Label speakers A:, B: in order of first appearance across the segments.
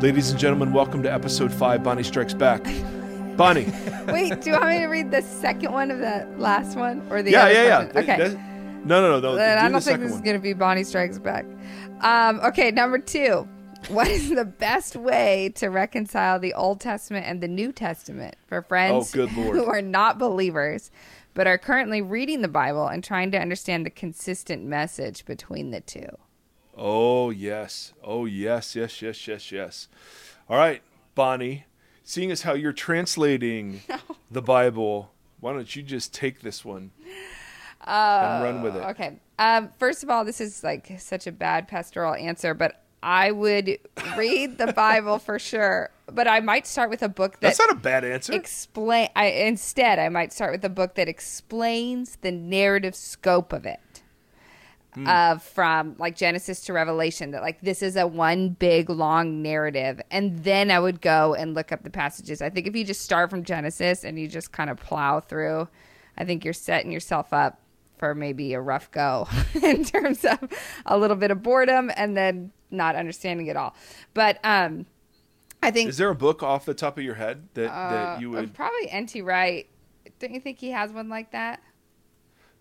A: Ladies and gentlemen, welcome to episode five. Bonnie Strikes Back. Bonnie.
B: Wait, do you want me to read the second one of the last one or the
A: yeah,
B: other
A: yeah, yeah.
B: question? Okay.
A: That- no, no, no, no.
B: Then
A: do
B: I don't think this
A: one.
B: is going to be Bonnie Strikes Back. Um, okay, number two. What is the best way to reconcile the Old Testament and the New Testament for friends
A: Oh, good Lord.
B: who are not believers but are currently reading the Bible and trying to understand the consistent message between the two?
A: Oh, yes. Oh, yes, yes, yes, yes, yes. All right, Bonnie, seeing as how you're translating the Bible, why don't you just take this one and run with it?
B: Okay. Um, first of all, this is like such a bad pastoral answer, but I would read the Bible for sure. But I might start with a book that
A: That's not a bad answer.
B: explain. I instead I might start with a book that explains the narrative scope of it.
A: Hmm.
B: Uh, from like Genesis to Revelation, that like this is a one big long narrative, and then I would go and look up the passages. I think if you just start from Genesis and you just kind of plow through, I think you're setting yourself up for maybe a rough go in terms of a little bit of boredom and then not understanding it all. But um, I think
A: Is there a book off the top of your head that,
B: uh,
A: that you
B: uh,
A: would?
B: probably N.T. Wright. Don't you think he has one like that?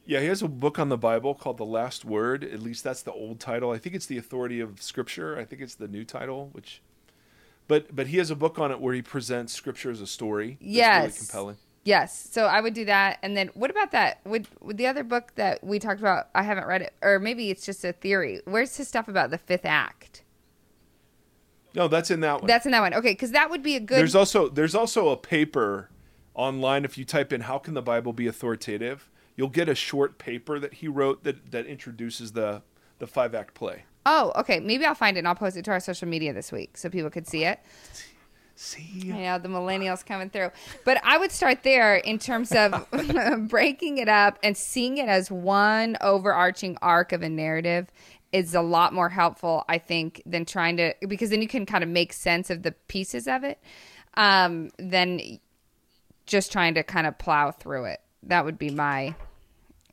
A: Yeah, he has a book on the Bible called The Last Word. At least that's the old title. I think it's the Authority of Scripture. I think it's the new title, which. But but he has a book on it where he presents Scripture as a story. It's
B: Yes.
A: really compelling.
B: Yes. So I would do that. And then what about that? Would, would the other book that we talked about? I haven't read it, or maybe it's just a theory. Where's his stuff about the fifth act?
A: No, that's in that one.
B: That's in that one. Okay, because that would be a good.
A: There's also there's also a paper online if you type in how can the Bible be authoritative, you'll get a short paper that he wrote that that introduces the the five act play.
B: oh, okay. Maybe I'll find it and I'll post it to our social media this week so people could see it.
A: See?
B: Know, the millennials coming through. But I would start there in terms of breaking it up and seeing it as one overarching arc of a narrative is a lot more helpful, I think, than trying to because then you can kind of make sense of the pieces of it. Um, than just trying to kind of plow through it. That would be my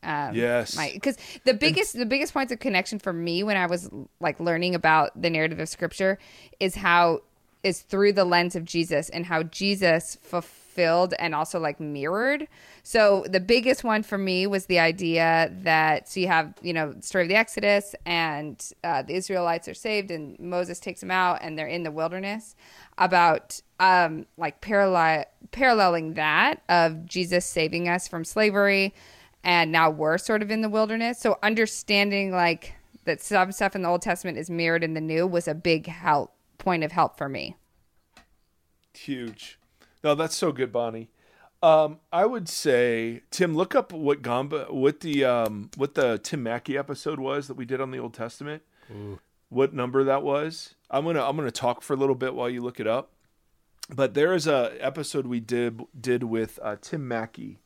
B: um,
A: Yes.
B: my because the biggest the biggest points of connection for me when I was like learning about the narrative of Scripture is how is through the lens of Jesus and how Jesus fulfilled and also like mirrored. So the biggest one for me was the idea that so you have you know story of the Exodus and uh, the Israelites are saved and Moses takes them out and they're in the wilderness about um like parallel paralleling that of Jesus saving us from slavery and now we're sort of in the wilderness. So understanding like that some stuff in the Old Testament is mirrored in the New was a big help point of help for me.
A: Huge. No, that's so good, Bonnie. Um, I would say, Tim, look up what Gamba, what the um, what the Tim Mackie episode was that we did on the Old Testament. What number that was? I'm gonna I'm gonna talk for a little bit while you look it up. But there is a episode we did did with uh, Tim Mackie,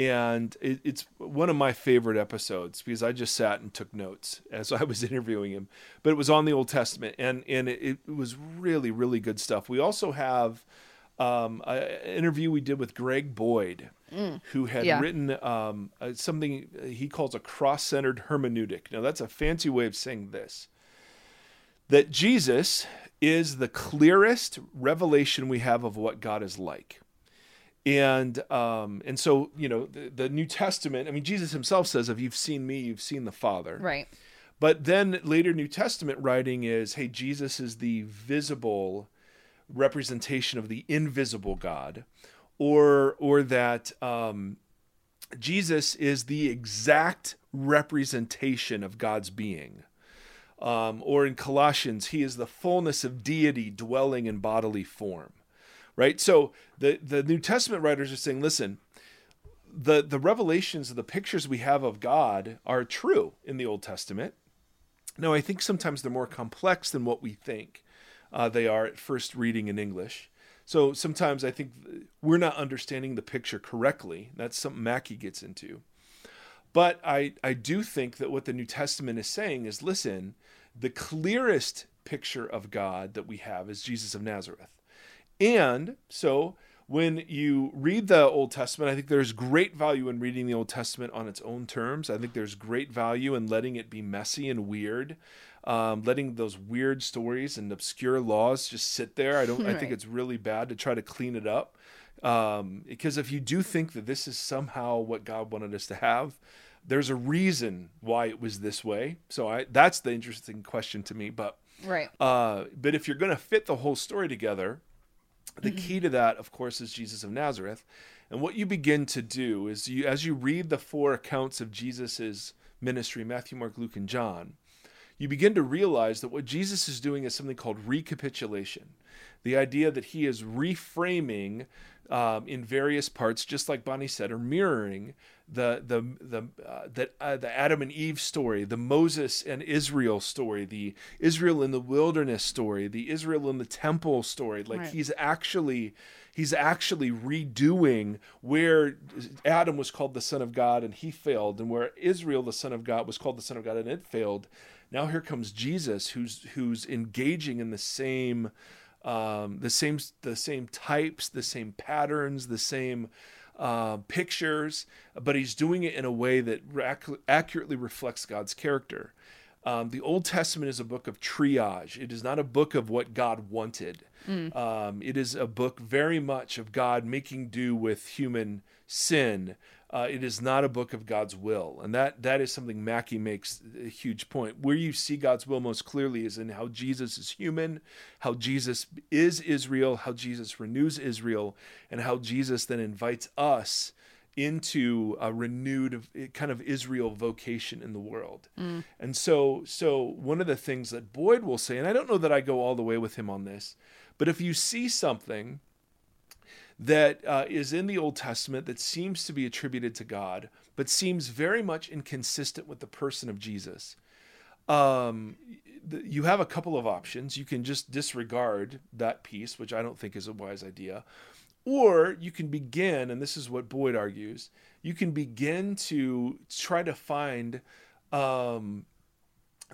A: and it, it's one of my favorite episodes because I just sat and took notes as I was interviewing him. But it was on the Old Testament, and and it, it was really really good stuff. We also have um, an interview we did with Greg Boyd, who had
B: Yeah.
A: written um, something he calls a cross-centered hermeneutic. Now that's a fancy way of saying this: that Jesus is the clearest revelation we have of what God is like and um and so you know the, the new testament i mean jesus himself says if you've seen me you've seen the father
B: Right.
A: but then later new testament writing is hey jesus is the visible representation of the invisible god or or that um jesus is the exact representation of god's being um, or in Colossians, he is the fullness of deity dwelling in bodily form. Right? So the, the New Testament writers are saying, listen, the, the revelations, of the pictures we have of God are true in the Old Testament. Now, I think sometimes they're more complex than what we think uh, they are at first reading in English. So sometimes I think we're not understanding the picture correctly. That's something Mackie gets into. But I, I do think that what the New Testament is saying is listen, the clearest picture of God that we have is Jesus of Nazareth. And so when you read the Old Testament, I think there's great value in reading the Old Testament on its own terms. I think there's great value in letting it be messy and weird, um, letting those weird stories and obscure laws just sit there. I don't. I think it's really bad to try to clean it up, um, because if you do think that this is somehow what God wanted us to have, there's a reason why it was this way. So I that's the interesting question to me. But
B: Right.
A: uh, but if you're going to fit the whole story together, the key to that, of course, is Jesus of Nazareth. And what you begin to do is you, as you read the four accounts of Jesus's ministry, Matthew, Mark, Luke, and John, you begin to realize that what Jesus is doing is something called recapitulation. The idea that he is reframing um, in various parts, just like Bonnie said, or mirroring the the the uh, the, uh, the Adam and Eve story, the Moses and Israel story, the Israel in the wilderness story, the Israel in the temple story. Like
B: Right.
A: he's actually he's actually redoing where Adam was called the son of God and he failed, and where Israel the son of God was called the son of God and it failed. Now here comes Jesus, who's who's engaging in the same um, the same the same types, the same patterns, the same uh, pictures, but he's doing it in a way that accurately reflects God's character. Um, the Old Testament is a book of triage. It is not a book of what God wanted. Um, it is a book very much of God making do with human sin. Uh, it is not a book of God's will, and that that is something Mackie makes a huge point. Where you see God's will most clearly is in how Jesus is human, how Jesus is Israel, how Jesus renews Israel, and how Jesus then invites us into a renewed kind of Israel vocation in the world. And so so one of the things that Boyd will say and I don't know that I go all the way with him on this, but if you see something that uh, is in the Old Testament that seems to be attributed to God, but seems very much inconsistent with the person of Jesus. Um, you have a couple of options. You can just disregard that piece, which I don't think is a wise idea, or you can begin, and this is what Boyd argues, you can begin to try to find um,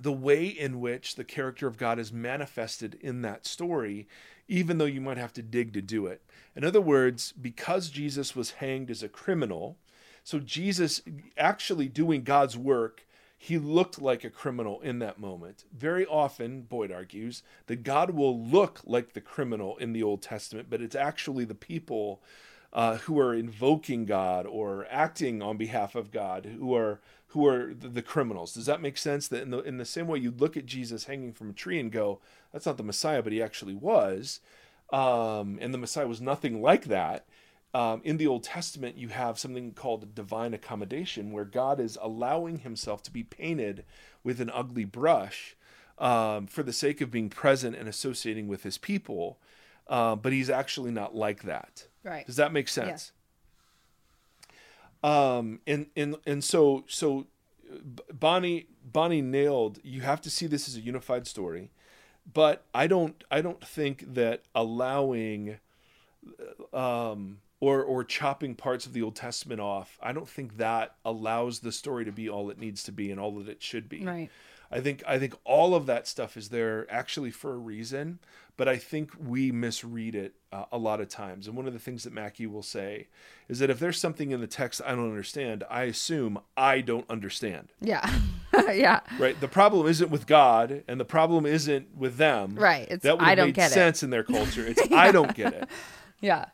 A: the way in which the character of God is manifested in that story, even though you might have to dig to do it. In other words, because Jesus was hanged as a criminal, so Jesus actually doing God's work, he looked like a criminal in that moment. Very often, Boyd argues, that God will look like the criminal in the Old Testament, but it's actually the people uh, who are invoking God or acting on behalf of God who are who are the, the criminals. Does that make sense? That in the in the same way you look at Jesus hanging from a tree and go, "That's not the Messiah," but he actually was, um, and the Messiah was nothing like that. Um, in the Old Testament, you have something called divine accommodation, where God is allowing Himself to be painted with an ugly brush um, for the sake of being present and associating with His people. Uh, but He's actually not like that.
B: Right.
A: Does that make sense? Um, and and and so so Bonnie Bonnie nailed. You have to see this as a unified story, but I don't I don't think that allowing um, or or chopping parts of the Old Testament off. I don't think that allows the story to be all it needs to be and all that it should be.
B: Right.
A: I think I think all of that stuff is there actually for a reason, but I think we misread it uh, a lot of times. And one of the things that Mackie will say is that if there's something in the text I don't understand, I assume I don't understand.
B: Yeah. yeah.
A: Right? The problem isn't with God, and the problem isn't with them.
B: Right. It's
A: that would
B: I don't
A: made
B: get it.
A: sense in their culture. It's I don't get it.
B: Yeah.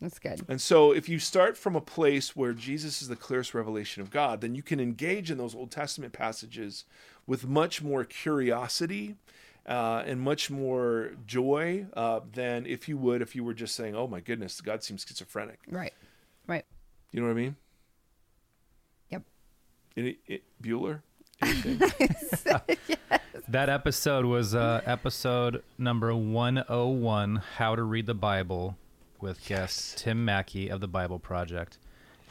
B: That's good.
A: And so, if you start from a place where Jesus is the clearest revelation of God, then you can engage in those Old Testament passages with much more curiosity uh, and much more joy uh, than if you would if you were just saying, "Oh my goodness, God seems schizophrenic."
B: Right. Right.
A: You know what I mean?
B: Yep.
A: Any, it, Bueller? Anything?
C: That episode was uh, episode number 101 How to Read the Bible with guest Tim Mackie of the Bible Project.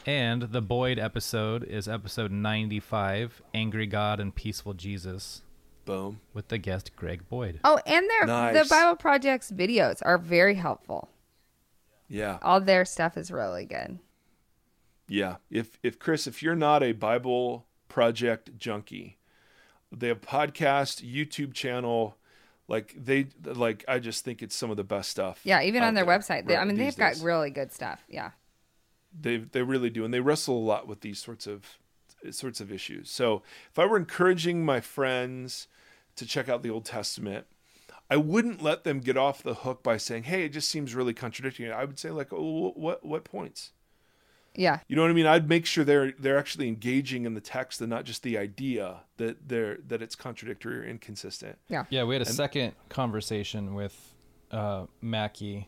C: And the Boyd episode is episode 95 Angry God and Peaceful Jesus
A: Boom.
C: with the guest Greg Boyd.
B: Oh, and their the Bible Project's videos are very helpful.
A: Yeah.
B: All their stuff is really good.
A: Yeah. If if Chris, if you're not a Bible project junkie, they have podcast, YouTube channel, Like they like I just think it's some of the best stuff.
B: Yeah, even on their
A: there
B: website. They, I mean, they've got really good stuff. Yeah.
A: they they really do and they wrestle a lot with these sorts of sorts of issues so if i were encouraging my friends to check out the old testament i wouldn't let them get off the hook by saying hey it just seems really contradictory i would say like oh what what points
B: Yeah.
A: you know what i mean i'd make sure they're they're actually engaging in the text and not just the idea that they're that it's contradictory or inconsistent
B: Yeah.
C: Yeah, we had a second conversation with uh, Mackie.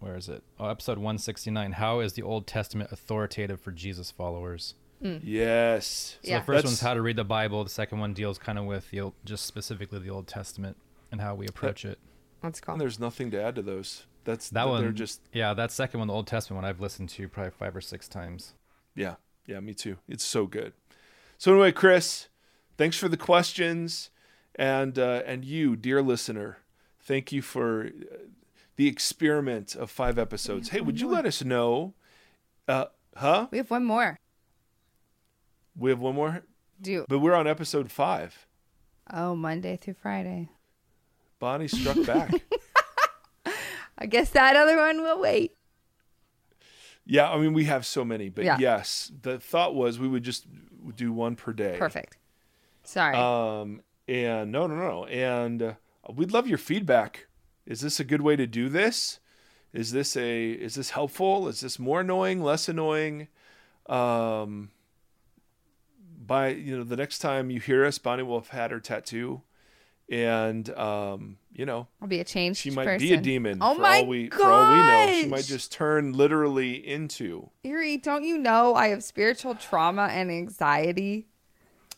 C: Where is it? Oh, episode 169. How is the Old Testament authoritative for Jesus followers?
A: yes
C: So
B: Yeah.
C: the first
A: That's-
C: one's how to read the Bible. The second one deals kind of with the old, just specifically the Old Testament and how we approach it.
B: That's cool.
A: and there's nothing to add to those that's
C: That
A: they're
C: one,
A: just
C: yeah, that second one, the Old Testament one, I've listened to probably five or six times.
A: Yeah, yeah, me too. It's so good. So anyway, Chris, thanks for the questions, and uh, and you, dear listener, thank you for uh, the experiment of five episodes. Hey, would you let us know? Uh, huh?
B: We have one more.
A: We have one more,
B: Do
A: but we're on episode five.
B: oh Monday through Friday.
A: Bonnie struck back.
B: I guess that other one will wait.
A: yeah, I mean we have so many, but
B: Yeah.
A: yes, the thought was we would just do one per day.
B: Perfect. Sorry.
A: Um, and no, no, no. And uh, we'd love your feedback. Is this a good way to do this? Is this a is this helpful? Is this more annoying, less annoying? Um, by you know, the next time you hear us, Bonnie will have had her tattoo, and um, you know,
B: I'll be a changed
A: she might
B: person.
A: be a demon.
B: Oh
A: for
B: my
A: all we for all we know, she might just turn literally into.
B: Erie, don't you know I have spiritual trauma and anxiety?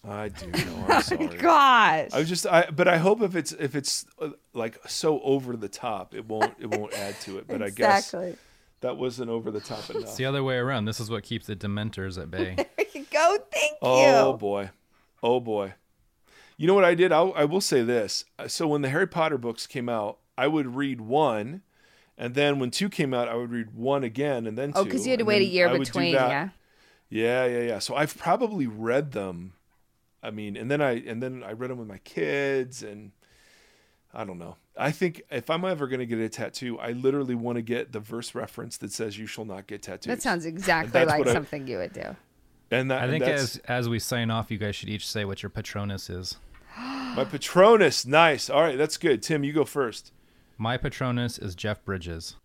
A: I do know. I'm sorry.
B: Gosh.
A: I was just I but I hope if it's if it's uh, like so over the top it won't it won't add to it but I guess that wasn't over the top enough.
C: It's the other way around. This is what keeps the Dementors at bay.
B: There you go. Thank you.
A: oh boy. Oh boy. You know what I did? I'll, I will say this. Uh, so when the Harry Potter books came out, I would read one and then when two came out I would read one again and then oh, two.
B: Oh, because you had to wait a year
A: I
B: between, yeah.
A: Yeah, yeah, yeah. So I've probably read them. I mean, and then I and then I read them with my kids, and I don't know. I think if I'm ever going to get a tattoo, I literally want to get the verse reference that says "You shall not get tattoos."
B: That sounds exactly like
A: what I-
B: something you would do.
A: And that
C: I
A: and
C: think as as we sign off, you guys should each say what your Patronus is.
A: My Patronus. Nice. All right, that's good. Tim, you go first.
C: My Patronus is Jeff Bridges.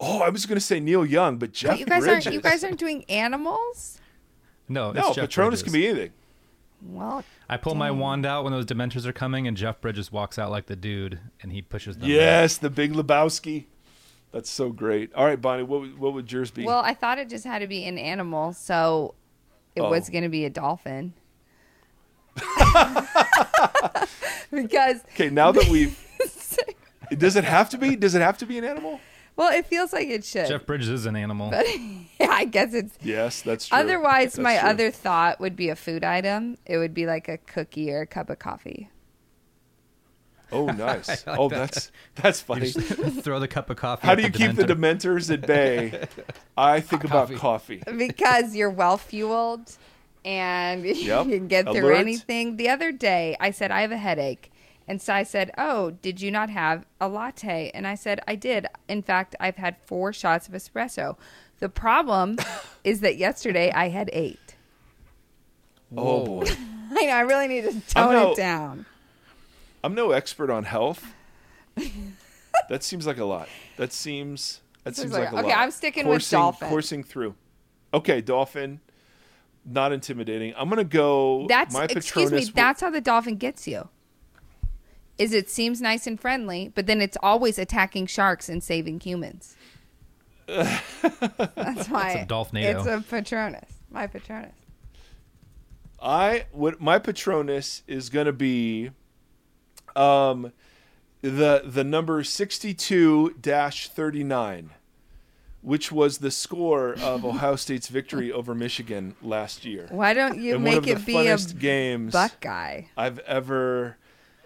A: Oh, I was going to say Neil Young, but Jeff
B: But you guys
A: Bridges.
B: aren't you guys aren't doing animals?
C: No,
A: no,
C: Jeff
A: Patronus
C: Bridges.
A: can be anything.
B: Well,
C: I pull my wand out when those Dementors are coming, and Jeff Bridges walks out like the dude, and he pushes them. back.
A: Yes, the Big Lebowski. That's so great. All right, Bonnie, what would- what would yours be?
B: well, I thought it just had to be an animal, so it
A: Oh.
B: was going to be a dolphin. Because
A: okay, now that we've does it have to be? Does it have to be an animal?
B: well, it feels like it should.
C: Jeff Bridges is an animal.
B: but yeah, I guess it's
A: Yes, that's true.
B: Otherwise,
A: That's
B: my
A: true.
B: other thought would be a food item. It would be like a cookie or a cup of coffee.
A: Oh, nice. oh, that's that's funny.
C: throw the cup of coffee.
A: How
C: at
A: do you
C: the
A: keep the Dementors at bay? I think about coffee.
B: Because you're well fueled and
A: Yep.
B: you can get through
A: Alert.
B: anything. The other day, I said, I have a headache. And so I said, Oh, did you not have a latte? And I said, I did. In fact, I've had four shots of espresso. The problem is that yesterday I had eight.
A: Oh boy,
B: I know, I really need to tone
A: no-
B: it down.
A: I'm no expert on health. that seems like a lot. That seems that
B: Seems
A: seems
B: like-
A: like, a
B: okay,
A: lot.
B: I'm sticking with
A: coursing,
B: dolphin.
A: Coursing through. Okay, dolphin. Not intimidating. I'm gonna go.
B: That's
A: my
B: excuse me.
A: Patronus will-
B: That's how the dolphin gets you. Is it seems nice and friendly, but then it's always attacking sharks and saving humans. That's why
C: a Dolphnado.
B: It's a Patronus. My Patronus.
A: I what my Patronus is gonna be um the the number sixty two thirty nine, which was the score of Ohio State's victory over Michigan last year.
B: Why don't you
A: And
B: make it be a
A: funnest games
B: Buckeye?
A: I've ever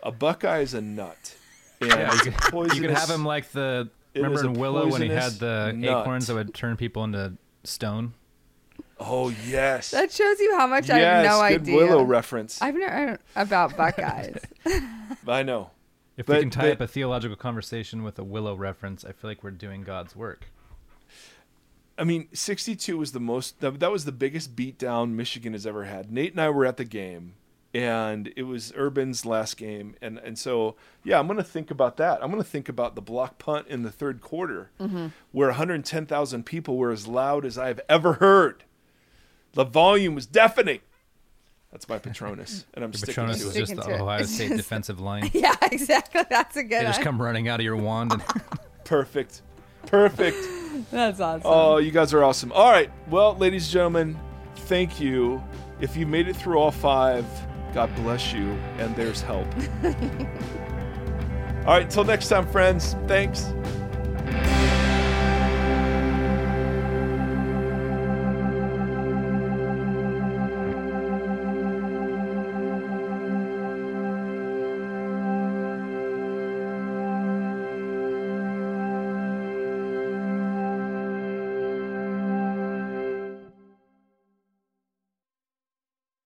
A: a Buckeye is a nut. And
C: Yeah, you
A: a
C: could, you could have him like the
A: It
C: remember in Willow when he had the
A: nut.
C: acorns that would turn people into stone.
A: Oh yes.
B: That shows you how much I have
A: yes,
B: no
A: good
B: idea.
A: Willow reference.
B: I've never about Buckeyes.
A: I know.
C: If
A: But-
C: we can tie
A: but-
C: up a theological conversation with a Willow reference, I feel like we're doing God's work.
A: I mean, 62 was the most, that, that was the biggest beatdown Michigan has ever had. Nate and I were at the game, and it was Urban's last game. And, and so, yeah, I'm going to think about that. I'm going to think about the block punt in the third quarter, mm-hmm. where 110,000 people were as loud as I've ever heard. The volume was deafening. That's my Patronus, and I'm
C: Your
A: sticking
C: Patronus
A: to
C: is
A: it.
C: just
B: Sticking
C: the
B: to it.
C: Ohio State
B: just-
C: defensive line.
B: Yeah, exactly. That's a good
C: They just come running out of your wand. And
A: Perfect. Perfect.
B: That's awesome.
A: Oh, you guys are awesome. All right. Well, ladies and gentlemen, thank you. If you made it through all five, God bless you, and there's help. all right. Till next time, friends. Thanks.